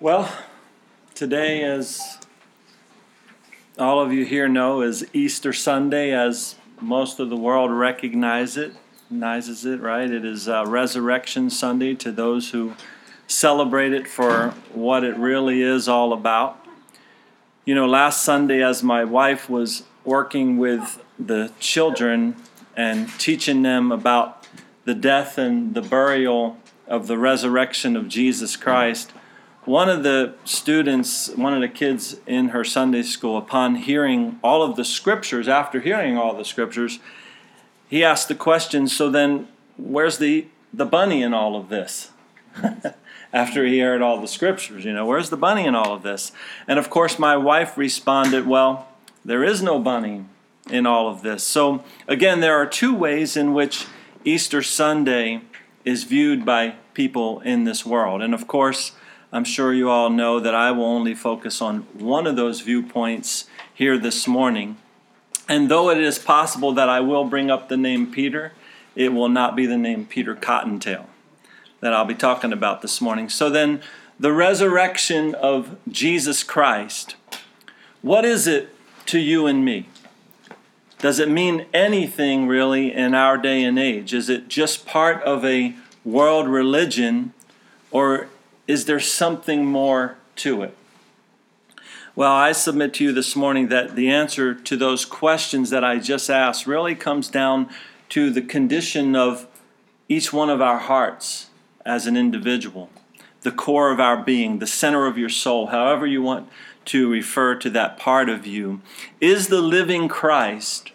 Well, today, as all of you here know, is Easter Sunday, as most of the world recognize it, recognizes it, right? It is uh, Resurrection Sunday to those who celebrate it for what it really is all about. You know, last Sunday, as my wife was working with the children and teaching them about the death and the burial of the resurrection of Jesus Christ, one of the students, one of the kids in her Sunday school, upon hearing all of the scriptures, after hearing all the scriptures, he asked the question, so then where's the, the bunny in all of this? after he heard all the scriptures, you know, where's the bunny in all of this? And of course, my wife responded, well, there is no bunny in all of this. So, again, there are two ways in which Easter Sunday is viewed by people in this world. And of course, I'm sure you all know that I will only focus on one of those viewpoints here this morning. And though it is possible that I will bring up the name Peter, it will not be the name Peter Cottontail that I'll be talking about this morning. So then, the resurrection of Jesus Christ, what is it to you and me? Does it mean anything really in our day and age? Is it just part of a world religion, or is there something more to it? Well, I submit to you this morning that the answer to those questions that I just asked really comes down to the condition of each one of our hearts as an individual, the core of our being, the center of your soul, however you want to refer to that part of you. Is the living Christ,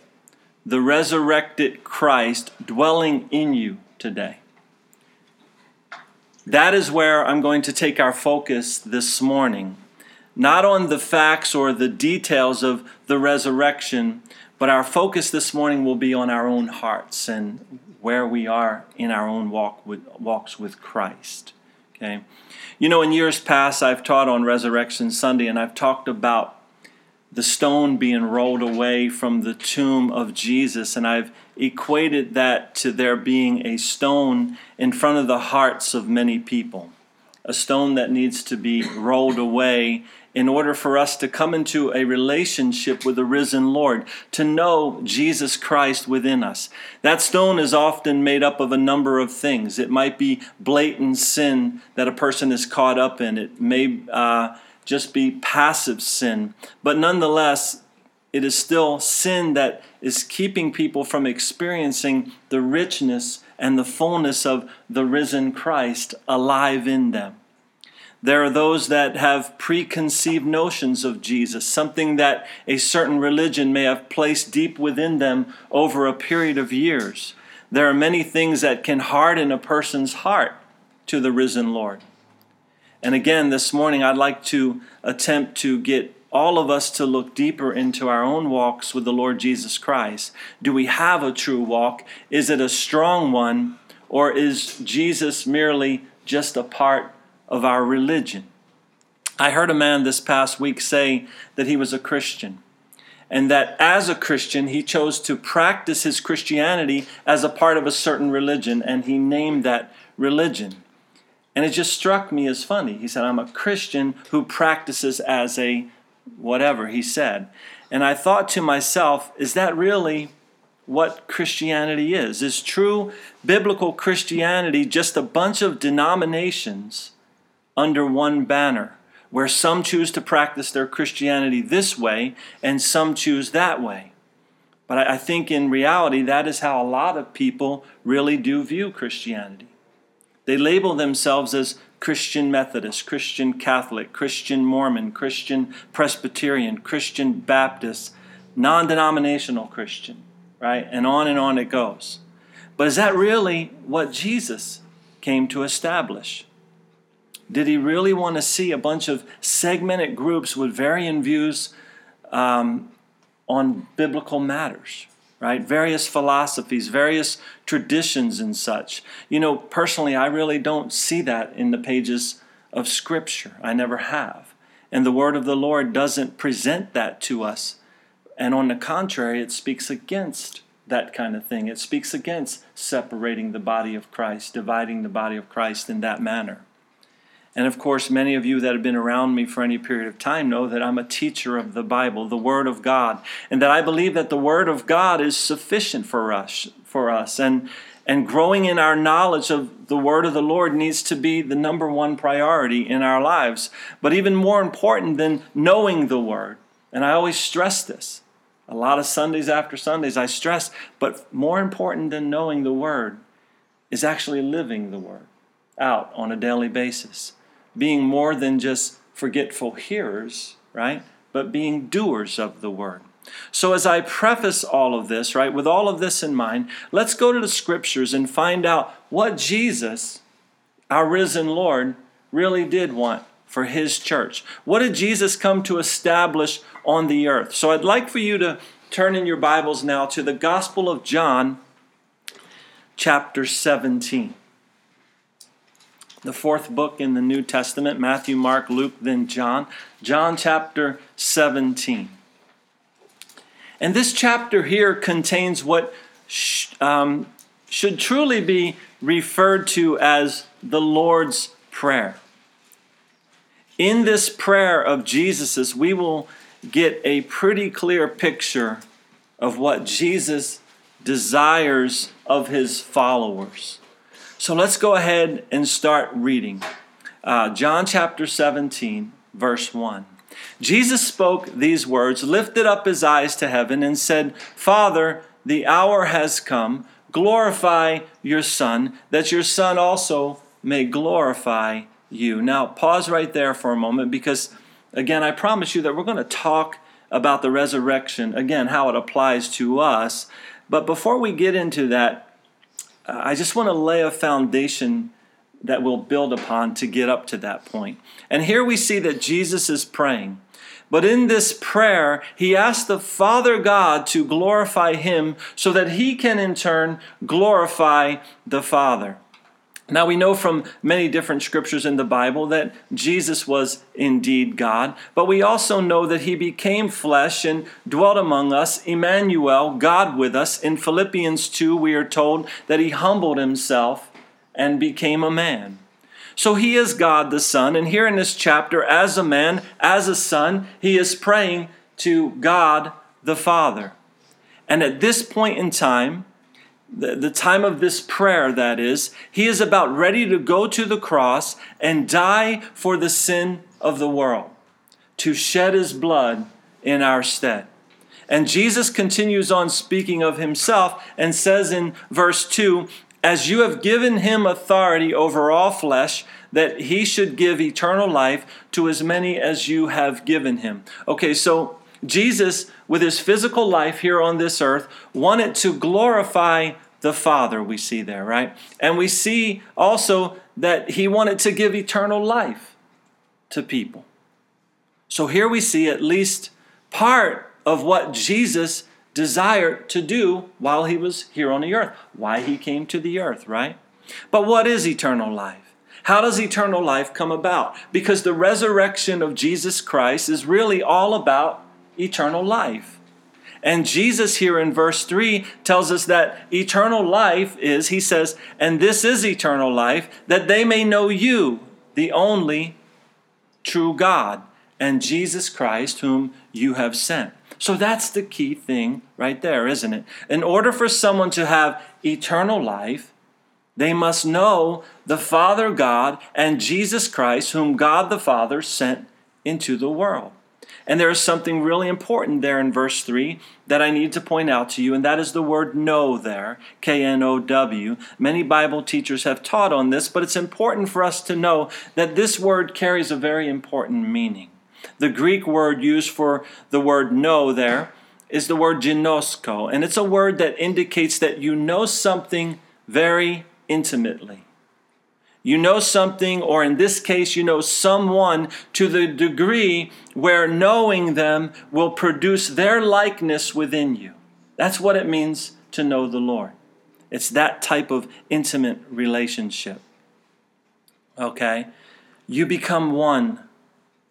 the resurrected Christ, dwelling in you today? That is where I'm going to take our focus this morning. Not on the facts or the details of the resurrection, but our focus this morning will be on our own hearts and where we are in our own walk with, walks with Christ. Okay? You know, in years past, I've taught on Resurrection Sunday and I've talked about the stone being rolled away from the tomb of Jesus, and I've equated that to there being a stone in front of the hearts of many people, a stone that needs to be rolled away in order for us to come into a relationship with the risen Lord, to know Jesus Christ within us. That stone is often made up of a number of things. It might be blatant sin that a person is caught up in, it may uh, just be passive sin, but nonetheless, it is still sin that is keeping people from experiencing the richness and the fullness of the risen Christ alive in them. There are those that have preconceived notions of Jesus, something that a certain religion may have placed deep within them over a period of years. There are many things that can harden a person's heart to the risen Lord. And again, this morning, I'd like to attempt to get all of us to look deeper into our own walks with the Lord Jesus Christ. Do we have a true walk? Is it a strong one? Or is Jesus merely just a part of our religion? I heard a man this past week say that he was a Christian and that as a Christian, he chose to practice his Christianity as a part of a certain religion, and he named that religion. And it just struck me as funny. He said, I'm a Christian who practices as a whatever he said. And I thought to myself, is that really what Christianity is? Is true biblical Christianity just a bunch of denominations under one banner, where some choose to practice their Christianity this way and some choose that way? But I think in reality, that is how a lot of people really do view Christianity. They label themselves as Christian Methodist, Christian Catholic, Christian Mormon, Christian Presbyterian, Christian Baptist, non denominational Christian, right? And on and on it goes. But is that really what Jesus came to establish? Did he really want to see a bunch of segmented groups with varying views um, on biblical matters? Right? Various philosophies, various traditions, and such. You know, personally, I really don't see that in the pages of Scripture. I never have. And the Word of the Lord doesn't present that to us. And on the contrary, it speaks against that kind of thing. It speaks against separating the body of Christ, dividing the body of Christ in that manner. And of course, many of you that have been around me for any period of time know that I'm a teacher of the Bible, the Word of God, and that I believe that the Word of God is sufficient for us, for us. And and growing in our knowledge of the word of the Lord needs to be the number one priority in our lives. But even more important than knowing the word, and I always stress this, a lot of Sundays after Sundays I stress, but more important than knowing the word is actually living the word out on a daily basis. Being more than just forgetful hearers, right? But being doers of the word. So, as I preface all of this, right, with all of this in mind, let's go to the scriptures and find out what Jesus, our risen Lord, really did want for his church. What did Jesus come to establish on the earth? So, I'd like for you to turn in your Bibles now to the Gospel of John, chapter 17. The fourth book in the New Testament Matthew, Mark, Luke, then John. John chapter 17. And this chapter here contains what sh- um, should truly be referred to as the Lord's Prayer. In this prayer of Jesus's, we will get a pretty clear picture of what Jesus desires of his followers. So let's go ahead and start reading. Uh, John chapter 17, verse 1. Jesus spoke these words, lifted up his eyes to heaven, and said, Father, the hour has come. Glorify your Son, that your Son also may glorify you. Now, pause right there for a moment because, again, I promise you that we're going to talk about the resurrection, again, how it applies to us. But before we get into that, Uh, I just want to lay a foundation that we'll build upon to get up to that point. And here we see that Jesus is praying. But in this prayer, he asks the Father God to glorify him so that he can in turn glorify the Father. Now, we know from many different scriptures in the Bible that Jesus was indeed God, but we also know that he became flesh and dwelt among us, Emmanuel, God with us. In Philippians 2, we are told that he humbled himself and became a man. So he is God the Son. And here in this chapter, as a man, as a son, he is praying to God the Father. And at this point in time, the, the time of this prayer, that is, he is about ready to go to the cross and die for the sin of the world, to shed his blood in our stead. And Jesus continues on speaking of himself and says in verse 2 as you have given him authority over all flesh, that he should give eternal life to as many as you have given him. Okay, so Jesus, with his physical life here on this earth, wanted to glorify the Father, we see there, right? And we see also that he wanted to give eternal life to people. So here we see at least part of what Jesus desired to do while he was here on the earth, why he came to the earth, right? But what is eternal life? How does eternal life come about? Because the resurrection of Jesus Christ is really all about eternal life. And Jesus here in verse 3 tells us that eternal life is, he says, and this is eternal life, that they may know you, the only true God, and Jesus Christ, whom you have sent. So that's the key thing right there, isn't it? In order for someone to have eternal life, they must know the Father God and Jesus Christ, whom God the Father sent into the world. And there is something really important there in verse 3 that I need to point out to you, and that is the word know there, K N O W. Many Bible teachers have taught on this, but it's important for us to know that this word carries a very important meaning. The Greek word used for the word know there is the word ginosko, and it's a word that indicates that you know something very intimately. You know something, or in this case, you know someone to the degree where knowing them will produce their likeness within you. That's what it means to know the Lord. It's that type of intimate relationship. Okay? You become one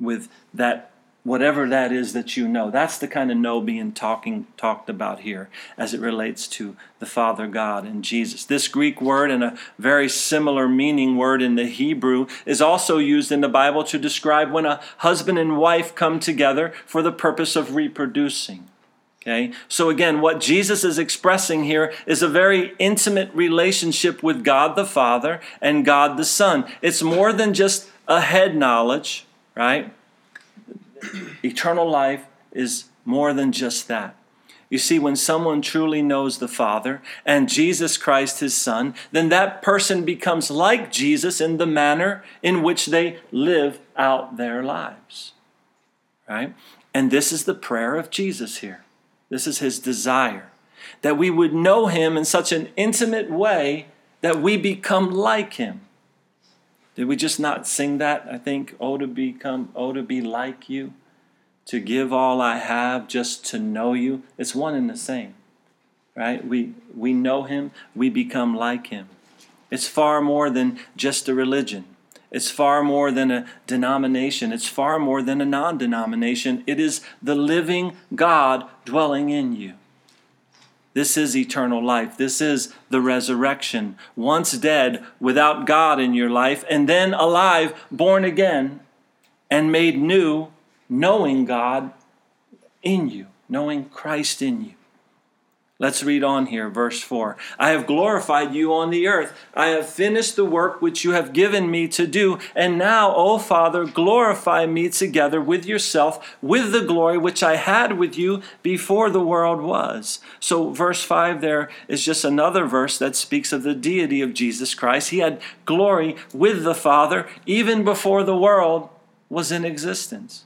with that whatever that is that you know. That's the kind of know being talking talked about here as it relates to the Father God and Jesus. This Greek word and a very similar meaning word in the Hebrew is also used in the Bible to describe when a husband and wife come together for the purpose of reproducing. Okay? So again, what Jesus is expressing here is a very intimate relationship with God the Father and God the Son. It's more than just a head knowledge, right? Eternal life is more than just that. You see, when someone truly knows the Father and Jesus Christ, his Son, then that person becomes like Jesus in the manner in which they live out their lives. Right? And this is the prayer of Jesus here. This is his desire that we would know him in such an intimate way that we become like him. Did we just not sing that? I think, oh, to become, oh, to be like you to give all I have just to know you, it's one and the same. Right? We we know him, we become like him. It's far more than just a religion. It's far more than a denomination. It's far more than a non denomination. It is the living God dwelling in you. This is eternal life. This is the resurrection. Once dead without God in your life, and then alive, born again, and made new knowing God in you, knowing Christ in you. Let's read on here, verse 4. I have glorified you on the earth. I have finished the work which you have given me to do. And now, O Father, glorify me together with yourself, with the glory which I had with you before the world was. So, verse 5 there is just another verse that speaks of the deity of Jesus Christ. He had glory with the Father even before the world was in existence.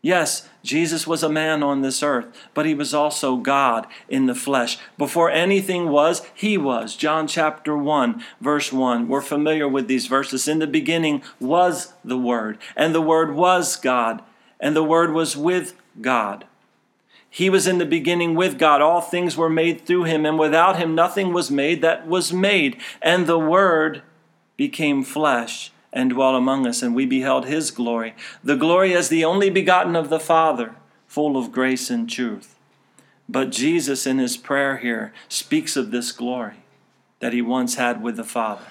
Yes, Jesus was a man on this earth, but he was also God in the flesh. Before anything was, he was. John chapter 1, verse 1. We're familiar with these verses. In the beginning was the Word, and the Word was God, and the Word was with God. He was in the beginning with God. All things were made through him, and without him nothing was made that was made. And the Word became flesh and dwelt among us, and we beheld his glory, the glory as the only begotten of the Father, full of grace and truth. But Jesus, in his prayer here, speaks of this glory that he once had with the Father.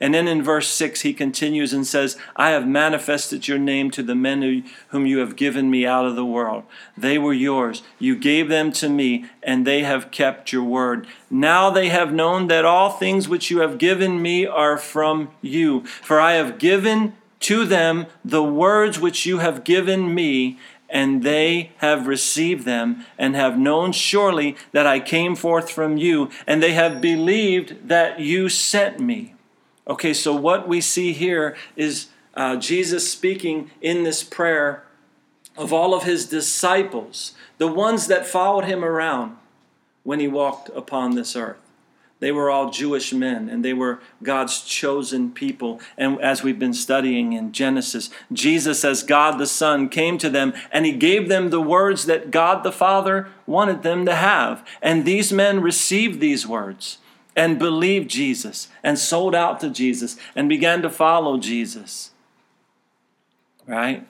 And then in verse 6, he continues and says, I have manifested your name to the men whom you have given me out of the world. They were yours. You gave them to me, and they have kept your word. Now they have known that all things which you have given me are from you. For I have given to them the words which you have given me, and they have received them, and have known surely that I came forth from you, and they have believed that you sent me. Okay, so what we see here is uh, Jesus speaking in this prayer of all of his disciples, the ones that followed him around when he walked upon this earth. They were all Jewish men and they were God's chosen people. And as we've been studying in Genesis, Jesus, as God the Son, came to them and he gave them the words that God the Father wanted them to have. And these men received these words and believed Jesus and sold out to Jesus and began to follow Jesus. Right?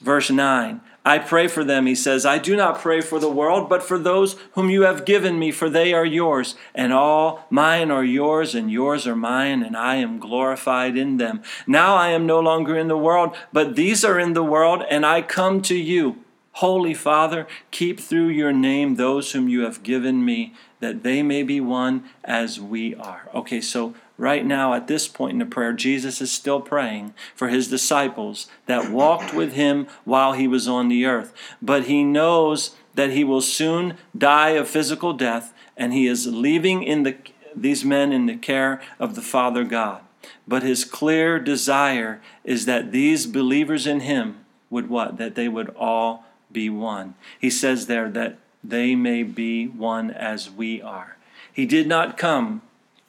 Verse 9 I pray for them, he says. I do not pray for the world, but for those whom you have given me, for they are yours. And all mine are yours, and yours are mine, and I am glorified in them. Now I am no longer in the world, but these are in the world, and I come to you. Holy Father, keep through your name those whom you have given me, that they may be one as we are. Okay, so right now at this point in the prayer, Jesus is still praying for his disciples that walked with him while he was on the earth. But he knows that he will soon die a physical death, and he is leaving in the, these men in the care of the Father God. But his clear desire is that these believers in him would what? That they would all be one. He says there that they may be one as we are. He did not come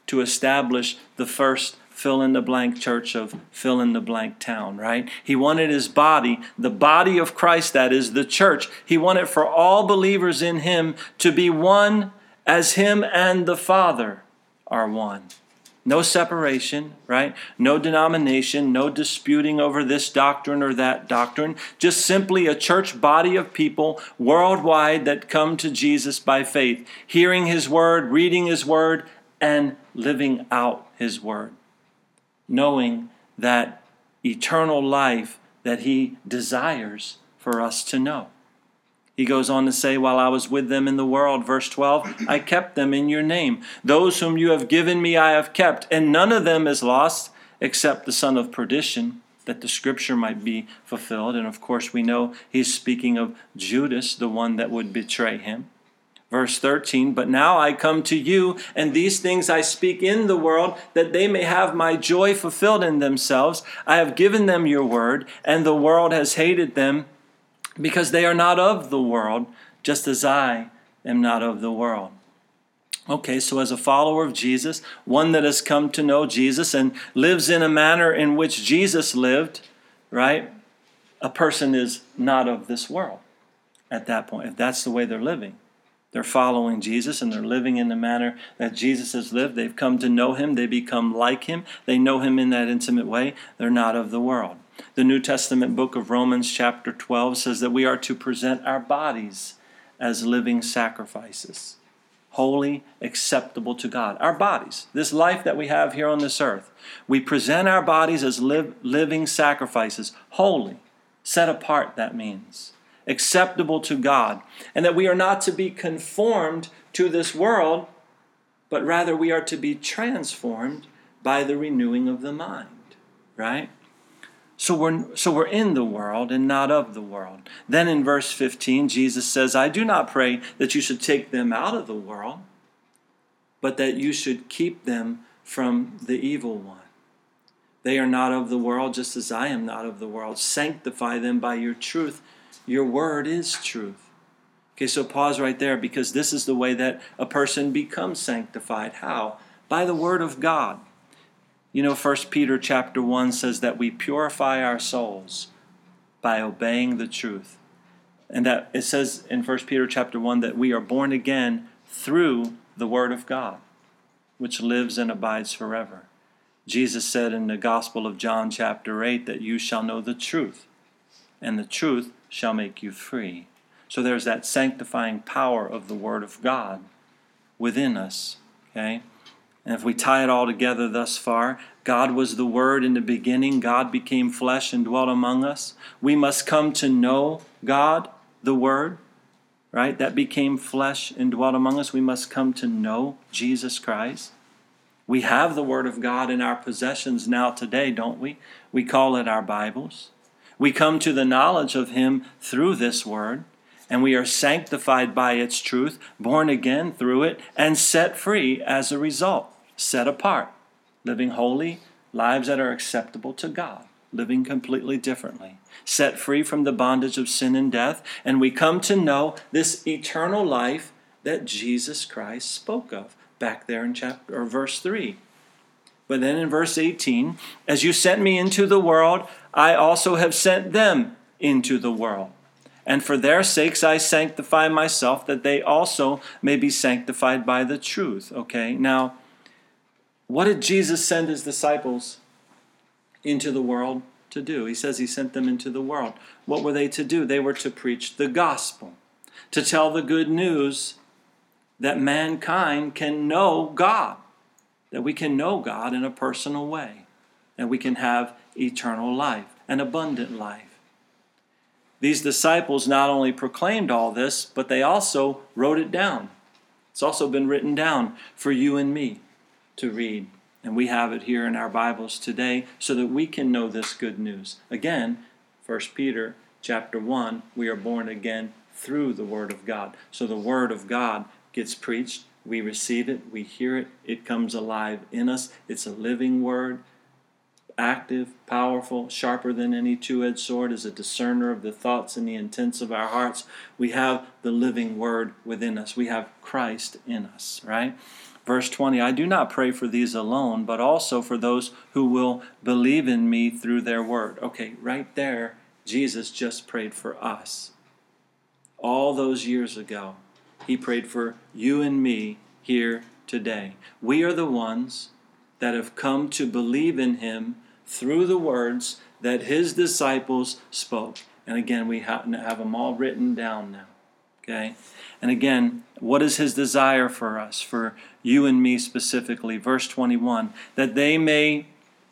to establish the first fill in the blank church of fill in the blank town, right? He wanted his body, the body of Christ, that is the church, he wanted for all believers in him to be one as him and the Father are one. No separation, right? No denomination, no disputing over this doctrine or that doctrine. Just simply a church body of people worldwide that come to Jesus by faith, hearing his word, reading his word, and living out his word. Knowing that eternal life that he desires for us to know. He goes on to say, While I was with them in the world, verse 12, I kept them in your name. Those whom you have given me I have kept, and none of them is lost except the son of perdition, that the scripture might be fulfilled. And of course, we know he's speaking of Judas, the one that would betray him. Verse 13, but now I come to you, and these things I speak in the world, that they may have my joy fulfilled in themselves. I have given them your word, and the world has hated them because they are not of the world, just as I am not of the world. Okay, so as a follower of Jesus, one that has come to know Jesus and lives in a manner in which Jesus lived, right? A person is not of this world at that point, if that's the way they're living. They're following Jesus and they're living in the manner that Jesus has lived. They've come to know him. They become like him. They know him in that intimate way. They're not of the world. The New Testament book of Romans, chapter 12, says that we are to present our bodies as living sacrifices, holy, acceptable to God. Our bodies, this life that we have here on this earth, we present our bodies as live, living sacrifices, holy, set apart, that means, acceptable to God, and that we are not to be conformed to this world, but rather we are to be transformed by the renewing of the mind, right? So we're, so we're in the world and not of the world. Then in verse 15, Jesus says, I do not pray that you should take them out of the world, but that you should keep them from the evil one. They are not of the world, just as I am not of the world. Sanctify them by your truth. Your word is truth. Okay, so pause right there because this is the way that a person becomes sanctified. How? By the word of God. You know, 1 Peter chapter 1 says that we purify our souls by obeying the truth. And that it says in 1 Peter chapter 1 that we are born again through the word of God, which lives and abides forever. Jesus said in the Gospel of John chapter 8 that you shall know the truth, and the truth shall make you free. So there's that sanctifying power of the word of God within us, okay? And if we tie it all together thus far, God was the Word in the beginning. God became flesh and dwelt among us. We must come to know God, the Word, right? That became flesh and dwelt among us. We must come to know Jesus Christ. We have the Word of God in our possessions now today, don't we? We call it our Bibles. We come to the knowledge of Him through this Word and we are sanctified by its truth, born again through it, and set free as a result, set apart, living holy lives that are acceptable to God, living completely differently, set free from the bondage of sin and death, and we come to know this eternal life that Jesus Christ spoke of back there in chapter or verse 3. But then in verse 18, as you sent me into the world, I also have sent them into the world. And for their sakes I sanctify myself, that they also may be sanctified by the truth. Okay, now, what did Jesus send his disciples into the world to do? He says he sent them into the world. What were they to do? They were to preach the gospel, to tell the good news that mankind can know God, that we can know God in a personal way, that we can have eternal life, an abundant life. These disciples not only proclaimed all this, but they also wrote it down. It's also been written down for you and me to read. And we have it here in our Bibles today so that we can know this good news. Again, 1 Peter chapter 1, we are born again through the Word of God. So the Word of God gets preached, we receive it, we hear it, it comes alive in us. It's a living Word, active, powerful, sharper than any two edged sword, is a discerner of the thoughts and the intents of our hearts. We have the living word within us. We have Christ in us, right? Verse 20 I do not pray for these alone, but also for those who will believe in me through their word. Okay, right there, Jesus just prayed for us. All those years ago, he prayed for you and me here today. We are the ones that have come to believe in him through the words that his disciples spoke. And again, we have them all written down now. Okay? And again, what is his desire for us, for you and me specifically? Verse 21 that they may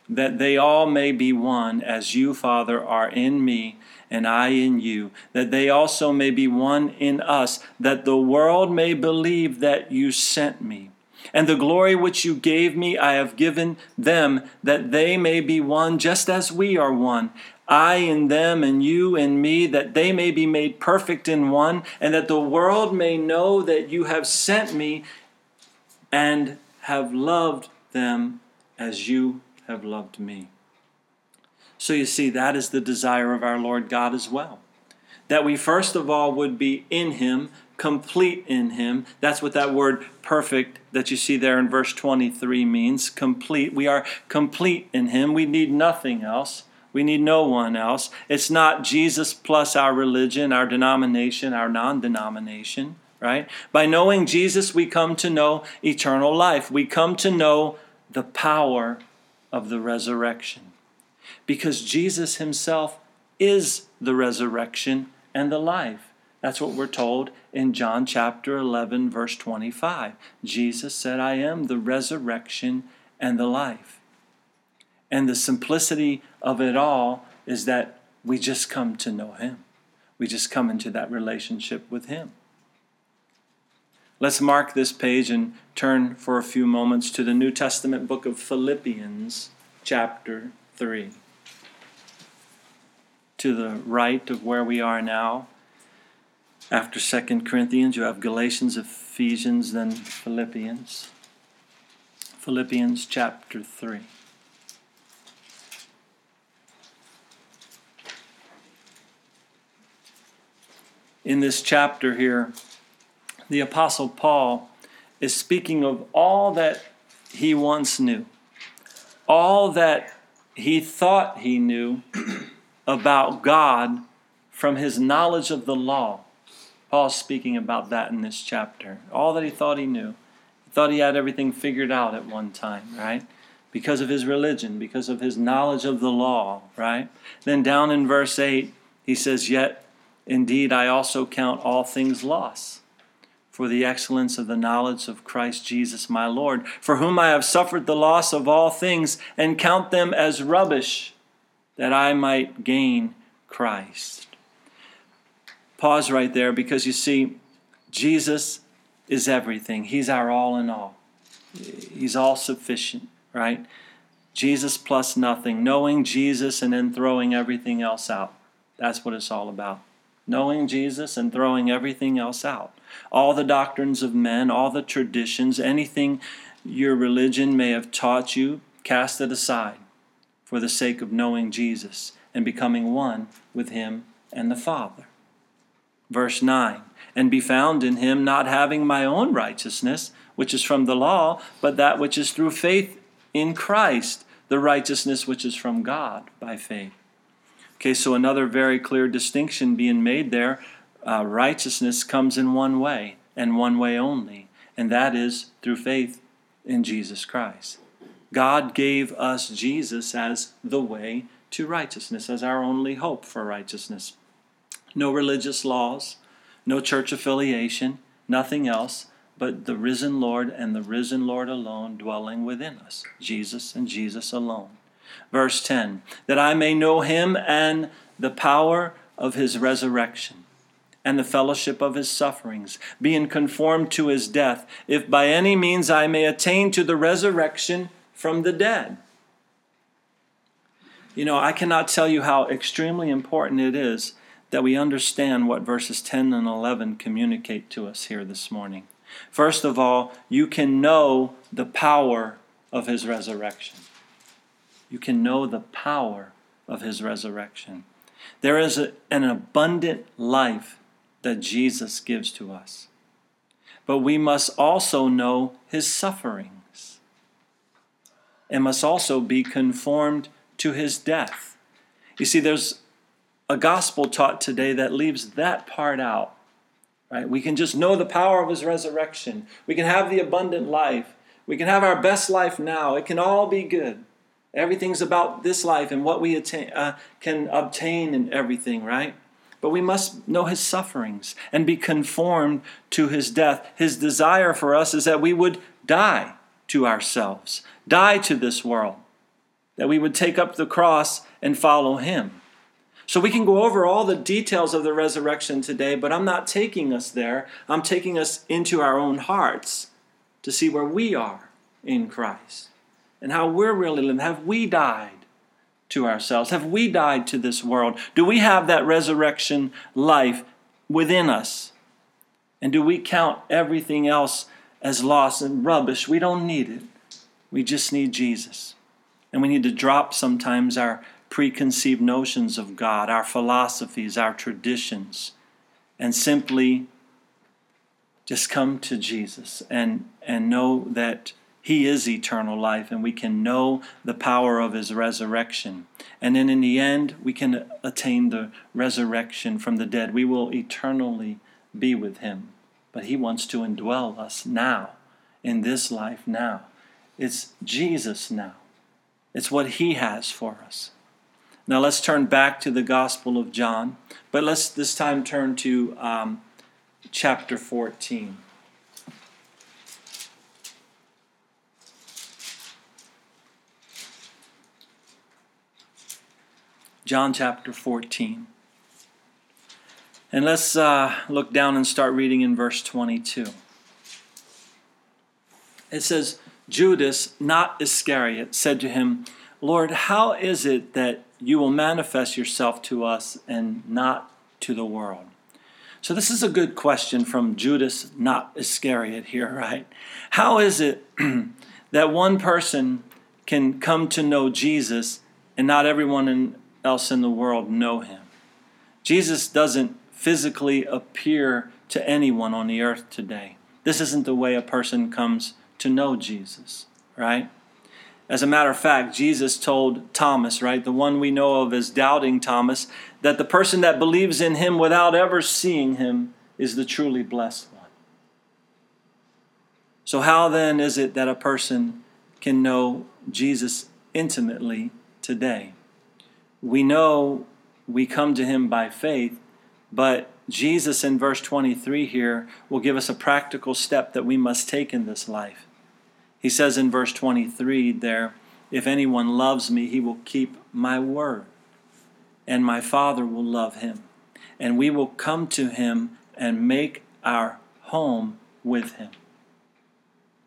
that they all may be one as you father are in me and I in you that they also may be one in us that the world may believe that you sent me and the glory which you gave me I have given them that they may be one just as we are one I in them and you in me, that they may be made perfect in one, and that the world may know that you have sent me and have loved them as you have loved me. So you see, that is the desire of our Lord God as well. That we first of all would be in Him, complete in Him. That's what that word perfect that you see there in verse 23 means complete. We are complete in Him. We need nothing else. We need no one else. It's not Jesus plus our religion, our denomination, our non denomination, right? By knowing Jesus, we come to know eternal life. We come to know the power of the resurrection. Because Jesus himself is the resurrection and the life. That's what we're told in John chapter 11, verse 25. Jesus said, I am the resurrection and the life. And the simplicity of it all is that we just come to know Him. We just come into that relationship with Him. Let's mark this page and turn for a few moments to the New Testament book of Philippians, chapter 3. To the right of where we are now, after Second Corinthians, you have Galatians, Ephesians, then Philippians. Philippians chapter 3. in this chapter here, the Apostle Paul is speaking of all that he once knew, all that he thought he knew about God from his knowledge of the law. Paul's speaking about that in this chapter. All that he thought he knew. He thought he had everything figured out at one time, right? Because of his religion, because of his knowledge of the law, right? Then down in verse 8, he says, Yet Indeed, I also count all things loss for the excellence of the knowledge of Christ Jesus my Lord, for whom I have suffered the loss of all things, and count them as rubbish, that I might gain Christ. Pause right there because you see, Jesus is everything. He's our all in all. He's all sufficient, right? Jesus plus nothing. Knowing Jesus and then throwing everything else out. That's what it's all about knowing Jesus and throwing everything else out. All the doctrines of men, all the traditions, anything your religion may have taught you, cast it aside for the sake of knowing Jesus and becoming one with Him and the Father. Verse 9 And be found in Him, not having my own righteousness, which is from the law, but that which is through faith in Christ, the righteousness which is from God by faith. Okay, so another very clear distinction being made there. Uh, righteousness comes in one way and one way only, and that is through faith in Jesus Christ. God gave us Jesus as the way to righteousness, as our only hope for righteousness. No religious laws, no church affiliation, nothing else but the risen Lord and the risen Lord alone dwelling within us, Jesus and Jesus alone. Verse 10 that I may know him and the power of his resurrection and the fellowship of his sufferings, being conformed to his death, if by any means I may attain to the resurrection from the dead. You know, I cannot tell you how extremely important it is that we understand what verses 10 and 11 communicate to us here this morning. First of all, you can know the power of his resurrection you can know the power of his resurrection. There is a, an abundant life that Jesus gives to us. But we must also know his sufferings and must also be conformed to his death. You see, there's a gospel taught today that leaves that part out. Right? We can just know the power of his resurrection. We can have the abundant life. We can have our best life now. It can all be good. Everything's about this life and what we attain, uh, can obtain and everything, right? But we must know his sufferings and be conformed to his death. His desire for us is that we would die to ourselves, die to this world, that we would take up the cross and follow him. So we can go over all the details of the resurrection today, but I'm not taking us there. I'm taking us into our own hearts to see where we are in Christ and how we're really living. Have we died to ourselves? Have we died to this world? Do we have that resurrection life within us? And do we count everything else as loss and rubbish? We don't need it. We just need Jesus. And we need to drop sometimes our preconceived notions of God, our philosophies, our traditions, and simply just come to Jesus and, and know that He is eternal life and we can know the power of His resurrection. And then in the end, we can attain the resurrection from the dead. We will eternally be with Him. But He wants to indwell us now, in this life now. It's Jesus now, it's what He has for us. Now let's turn back to the Gospel of John, but let's this time turn to um, chapter 14. John chapter 14. And let's uh, look down and start reading in verse 22. It says, Judas, not Iscariot, said to him, Lord, how is it that you will manifest yourself to us and not to the world? So, this is a good question from Judas, not Iscariot, here, right? How is it that one person can come to know Jesus and not everyone else in the world know him? Jesus doesn't physically appear to anyone on the earth today. This isn't the way a person comes to know Jesus, right? As a matter of fact, Jesus told Thomas, right, the one we know of as doubting Thomas, that the person that believes in him without ever seeing him is the truly blessed one. So, how then is it that a person can know Jesus intimately today? We know we come to him by faith, but Jesus in verse 23 here will give us a practical step that we must take in this life. He says in verse 23 there, If anyone loves me, he will keep my word, and my Father will love him, and we will come to him and make our home with him.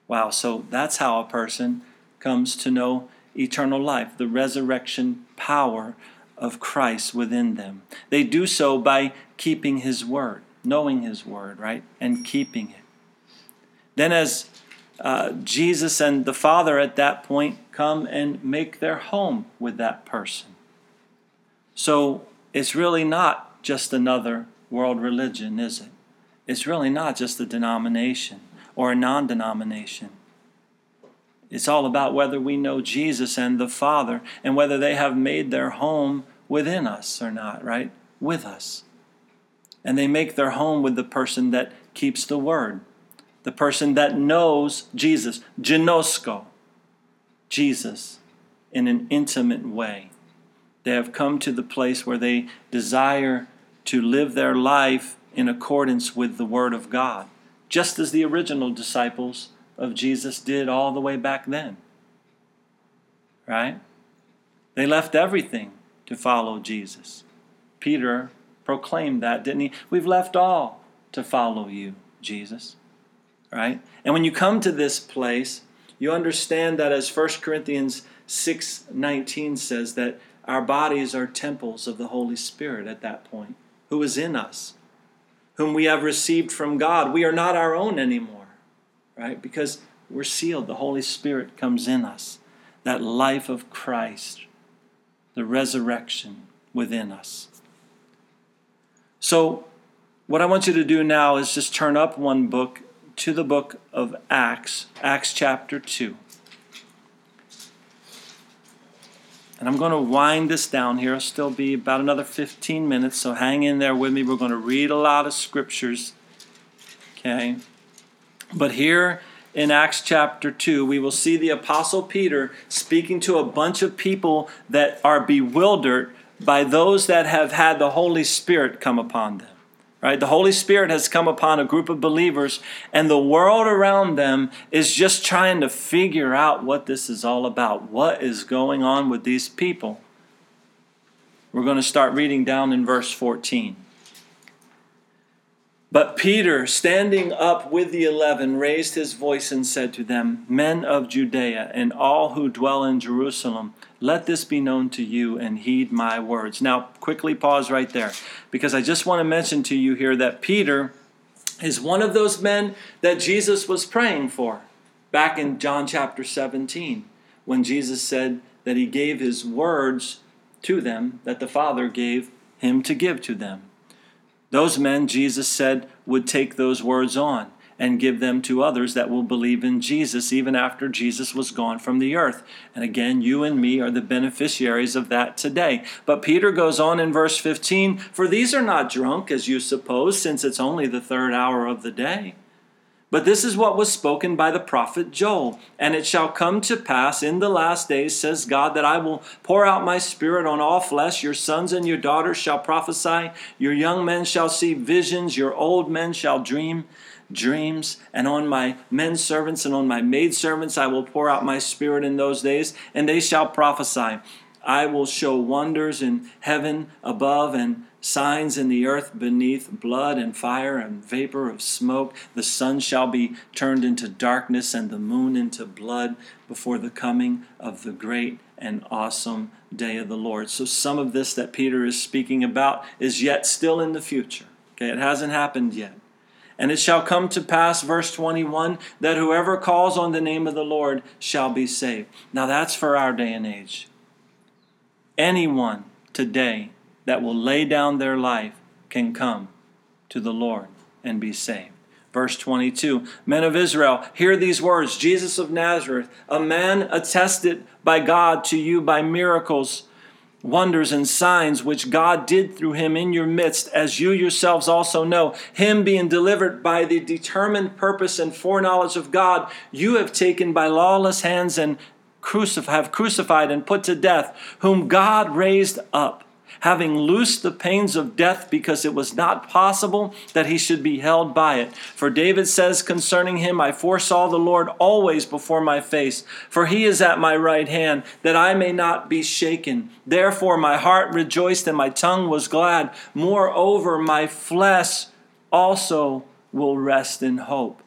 Wow, so that's how a person comes to know eternal life, the resurrection power of Christ within them. They do so by keeping his word, knowing his word, right? And keeping it. Then, as uh, Jesus and the Father at that point come and make their home with that person. So it's really not just another world religion, is it? It's really not just a denomination or a non denomination. It's all about whether we know Jesus and the Father and whether they have made their home within us or not, right? With us. And they make their home with the person that keeps the word the person that knows Jesus, ginosko, Jesus, in an intimate way. They have come to the place where they desire to live their life in accordance with the Word of God, just as the original disciples of Jesus did all the way back then. Right? They left everything to follow Jesus. Peter proclaimed that, didn't he? We've left all to follow you, Jesus right? And when you come to this place, you understand that as 1 Corinthians 6:19 says that our bodies are temples of the Holy Spirit at that point, who is in us, whom we have received from God. We are not our own anymore, right? Because we're sealed. The Holy Spirit comes in us. That life of Christ, the resurrection within us. So, what I want you to do now is just turn up one book to the book of Acts, Acts chapter 2. And I'm going to wind this down here. It'll still be about another 15 minutes, so hang in there with me. We're going to read a lot of scriptures. Okay? But here in Acts chapter 2, we will see the Apostle Peter speaking to a bunch of people that are bewildered by those that have had the Holy Spirit come upon them. Right? The Holy Spirit has come upon a group of believers, and the world around them is just trying to figure out what this is all about. What is going on with these people? We're going to start reading down in verse 14. But Peter, standing up with the eleven, raised his voice and said to them, Men of Judea and all who dwell in Jerusalem, let this be known to you and heed my words. Now, quickly pause right there because I just want to mention to you here that Peter is one of those men that Jesus was praying for back in John chapter 17 when Jesus said that he gave his words to them that the Father gave him to give to them. Those men, Jesus said, would take those words on and give them to others that will believe in Jesus even after Jesus was gone from the earth. And again, you and me are the beneficiaries of that today. But Peter goes on in verse 15 For these are not drunk, as you suppose, since it's only the third hour of the day. But this is what was spoken by the prophet Joel. And it shall come to pass in the last days, says God, that I will pour out my spirit on all flesh. Your sons and your daughters shall prophesy. Your young men shall see visions. Your old men shall dream dreams. And on my men servants and on my maid servants I will pour out my spirit in those days, and they shall prophesy. I will show wonders in heaven above and signs in the earth beneath blood and fire and vapor of smoke. The sun shall be turned into darkness and the moon into blood before the coming of the great and awesome day of the Lord. So, some of this that Peter is speaking about is yet still in the future. Okay, it hasn't happened yet. And it shall come to pass, verse 21, that whoever calls on the name of the Lord shall be saved. Now, that's for our day and age. Anyone today that will lay down their life can come to the Lord and be saved. Verse 22 Men of Israel, hear these words Jesus of Nazareth, a man attested by God to you by miracles, wonders, and signs which God did through him in your midst, as you yourselves also know. Him being delivered by the determined purpose and foreknowledge of God, you have taken by lawless hands and crucif- have crucified and put to death, whom God raised up having loosed the pains of death because it was not possible that he should be held by it. For David says concerning him, I foresaw the Lord always before my face, for he is at my right hand, that I may not be shaken. Therefore my heart rejoiced and my tongue was glad. Moreover, my flesh also will rest in hope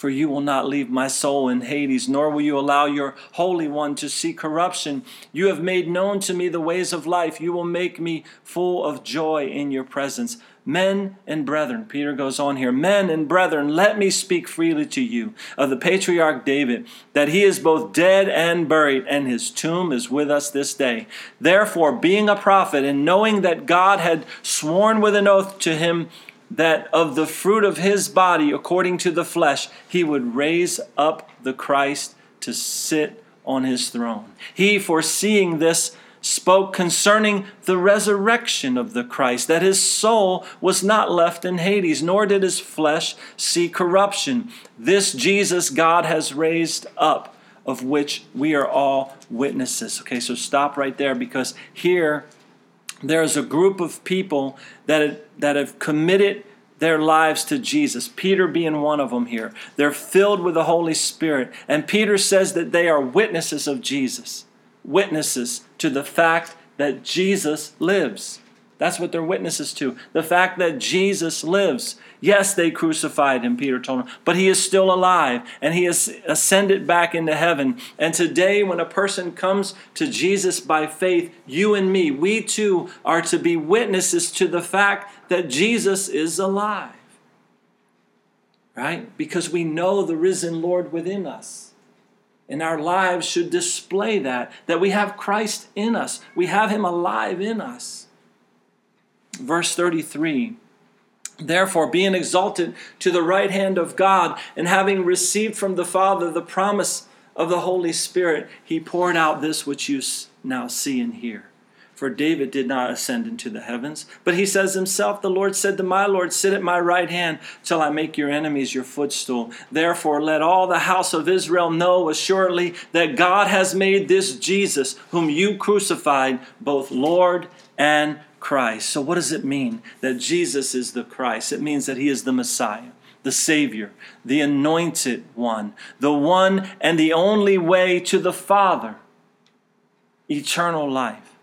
for you will not leave my soul in Hades, nor will you allow your Holy One to see corruption. You have made known to me the ways of life. You will make me full of joy in your presence. Men and brethren, Peter goes on here, men and brethren, let me speak freely to you of the patriarch David, that he is both dead and buried, and his tomb is with us this day. Therefore, being a prophet, and knowing that God had sworn with an oath to him, that of the fruit of his body, according to the flesh, he would raise up the Christ to sit on his throne. He, foreseeing this, spoke concerning the resurrection of the Christ, that his soul was not left in Hades, nor did his flesh see corruption. This Jesus God has raised up, of which we are all witnesses. Okay, so stop right there because here there's a group of people that, that have committed their lives to Jesus, Peter being one of them here. They're filled with the Holy Spirit. And Peter says that they are witnesses of Jesus, witnesses to the fact that Jesus lives. That's what they're witnesses to. The fact that Jesus lives. Yes, they crucified him, Peter told them, but he is still alive and he has ascended back into heaven. And today, when a person comes to Jesus by faith, you and me, we too are to be witnesses to the fact that Jesus is alive. Right? Because we know the risen Lord within us. And our lives should display that, that we have Christ in us, we have him alive in us verse 33 Therefore, being exalted to the right hand of God, and having received from the Father the promise of the Holy Spirit, he poured out this which you now see and hear. For David did not ascend into the heavens, but he says himself, The Lord said to my Lord, Sit at my right hand till I make your enemies your footstool. Therefore, let all the house of Israel know assuredly that God has made this Jesus, whom you crucified, both Lord and Christ. So, what does it mean that Jesus is the Christ? It means that he is the Messiah the Savior, the anointed one, the one and the only way to the Father, eternal life.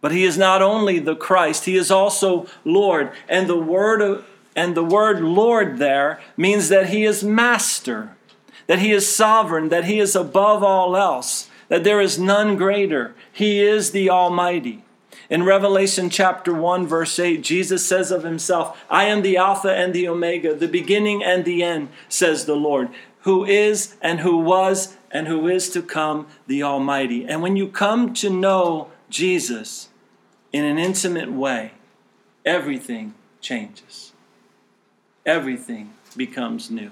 But he is not only the Christ, he is also Lord. And the word of, and the word Lord there means that he is master, that he is sovereign, that he is above all else, that there is none greater. He is the Almighty. In Revelation chapter 1, verse 8, Jesus says of himself, I am the Alpha and the Omega, the beginning and the end, says the Lord, who is and who was and who is to come, the Almighty. And when you come to know Jesus in an intimate way, everything changes. Everything becomes new.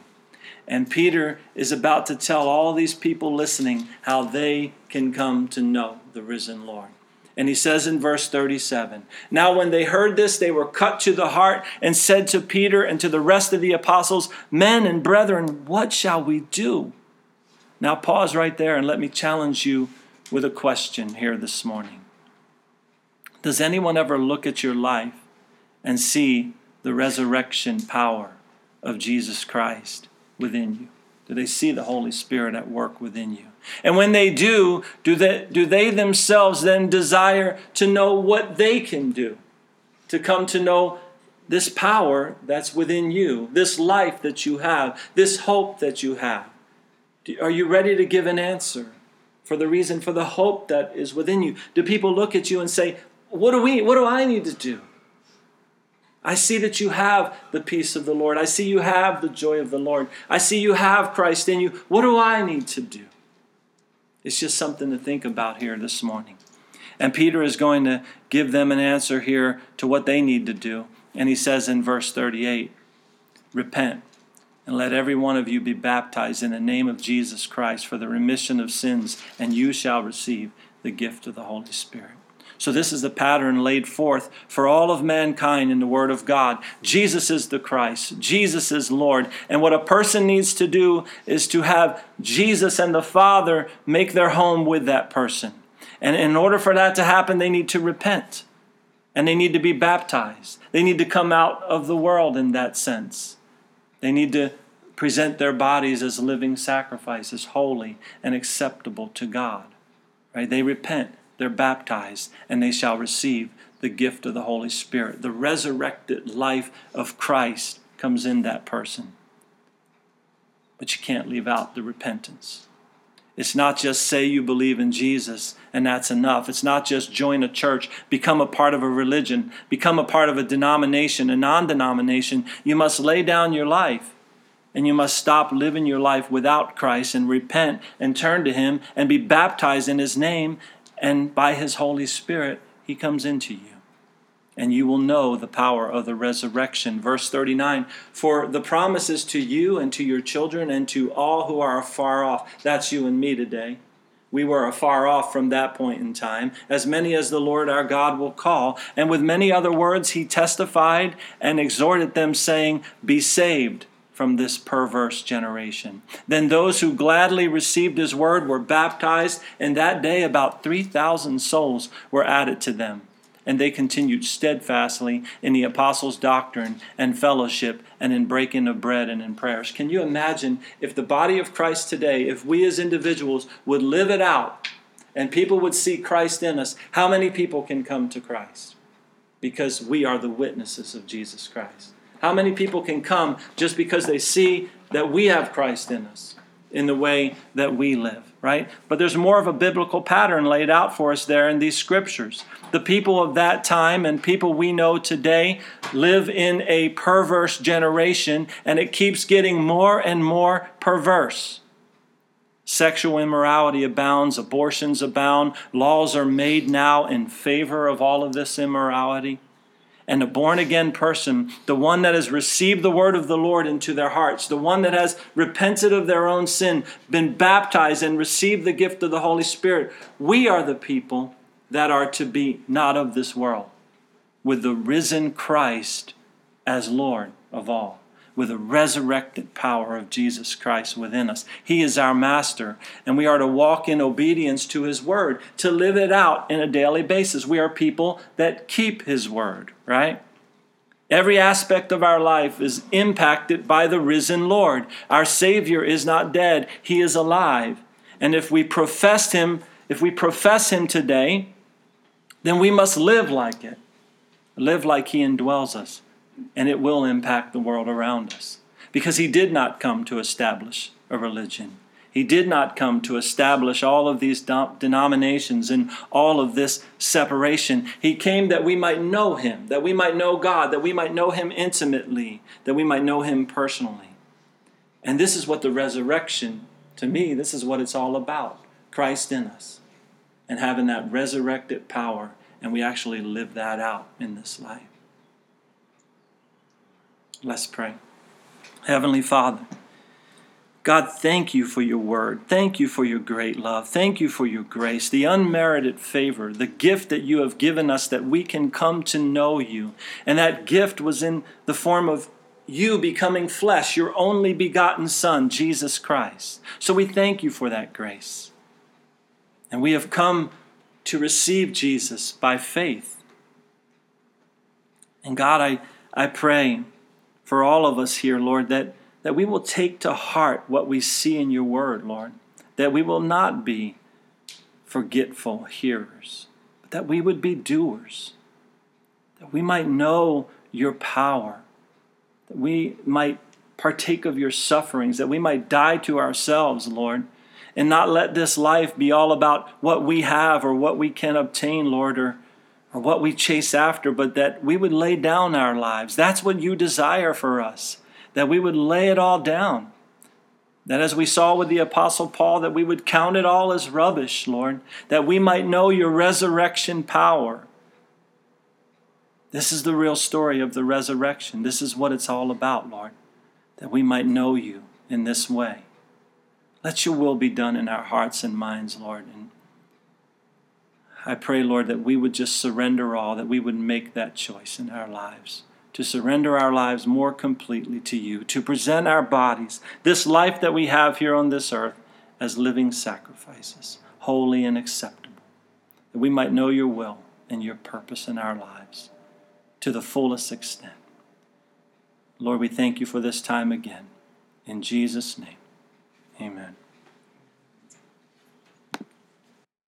And Peter is about to tell all these people listening how they can come to know the risen Lord. And he says in verse 37 Now, when they heard this, they were cut to the heart and said to Peter and to the rest of the apostles, Men and brethren, what shall we do? Now, pause right there and let me challenge you with a question here this morning. Does anyone ever look at your life and see the resurrection power of Jesus Christ within you? Do they see the Holy Spirit at work within you? And when they do, do they, do they themselves then desire to know what they can do? To come to know this power that's within you, this life that you have, this hope that you have? Are you ready to give an answer for the reason for the hope that is within you? Do people look at you and say, What do we what do I need to do? I see that you have the peace of the Lord. I see you have the joy of the Lord. I see you have Christ in you. What do I need to do? It's just something to think about here this morning. And Peter is going to give them an answer here to what they need to do. And he says in verse 38 Repent and let every one of you be baptized in the name of Jesus Christ for the remission of sins, and you shall receive the gift of the Holy Spirit. So, this is the pattern laid forth for all of mankind in the Word of God. Jesus is the Christ, Jesus is Lord. And what a person needs to do is to have Jesus and the Father make their home with that person. And in order for that to happen, they need to repent and they need to be baptized. They need to come out of the world in that sense. They need to present their bodies as living sacrifices, holy and acceptable to God. Right? They repent they're baptized, and they shall receive the gift of the Holy Spirit. The resurrected life of Christ comes in that person. But you can't leave out the repentance. It's not just say you believe in Jesus and that's enough. It's not just join a church, become a part of a religion, become a part of a denomination, a non denomination. You must lay down your life and you must stop living your life without Christ and repent and turn to Him and be baptized in His name and by His Holy Spirit, He comes into you. And you will know the power of the resurrection. Verse 39 For the promises to you and to your children and to all who are afar off. That's you and me today. We were afar off from that point in time, as many as the Lord our God will call. And with many other words, he testified and exhorted them, saying, Be saved from this perverse generation. Then those who gladly received his word were baptized, and that day about 3,000 souls were added to them. And they continued steadfastly in the apostles' doctrine and fellowship and in breaking of bread and in prayers. Can you imagine if the body of Christ today, if we as individuals would live it out and people would see Christ in us, how many people can come to Christ? Because we are the witnesses of Jesus Christ. How many people can come just because they see that we have Christ in us in the way that we live, right? But there's more of a biblical pattern laid out for us there in these scriptures. The people of that time and people we know today live in a perverse generation, and it keeps getting more and more perverse. Sexual immorality abounds, abortions abound, laws are made now in favor of all of this immorality and a born again person, the one that has received the word of the Lord into their hearts, the one that has repented of their own sin, been baptized, and received the gift of the Holy Spirit, we are the people that are to be not of this world, with the risen Christ as Lord of all, with the resurrected power of Jesus Christ within us. He is our master, and we are to walk in obedience to his word, to live it out in a daily basis. We are people that keep his word, right? Every aspect of our life is impacted by the risen Lord. Our Savior is not dead, He is alive. And if we profess Him, if we profess Him today, then we must live like it. Live like He indwells us, and it will impact the world around us. Because He did not come to establish a religion, he did not come to establish all of these denominations and all of this separation. He came that we might know Him, that we might know God, that we might know Him intimately, that we might know Him personally. And this is what the resurrection, to me, this is what it's all about Christ in us and having that resurrected power, and we actually live that out in this life. Let's pray. Heavenly Father, God, thank you for your word. Thank you for your great love. Thank you for your grace, the unmerited favor, the gift that you have given us that we can come to know you. And that gift was in the form of you becoming flesh, your only begotten Son, Jesus Christ. So we thank you for that grace. And we have come to receive Jesus by faith. And God, I, I pray for all of us here, Lord, that that we will take to heart what we see in your word, Lord, that we will not be forgetful hearers, but that we would be doers, that we might know your power, that we might partake of your sufferings, that we might die to ourselves, Lord, and not let this life be all about what we have or what we can obtain, Lord, or, or what we chase after, but that we would lay down our lives. That's what you desire for us that we would lay it all down. That as we saw with the Apostle Paul, that we would count it all as rubbish, Lord, that we might know your resurrection power. This is the real story of the resurrection. This is what it's all about, Lord, that we might know you in this way. Let your will be done in our hearts and minds, Lord. And I pray, Lord, that we would just surrender all, that we would make that choice in our lives to surrender our lives more completely to you, to present our bodies, this life that we have here on this earth, as living sacrifices, holy and acceptable, that we might know your will and your purpose in our lives to the fullest extent. Lord, we thank you for this time again. In Jesus' name, amen.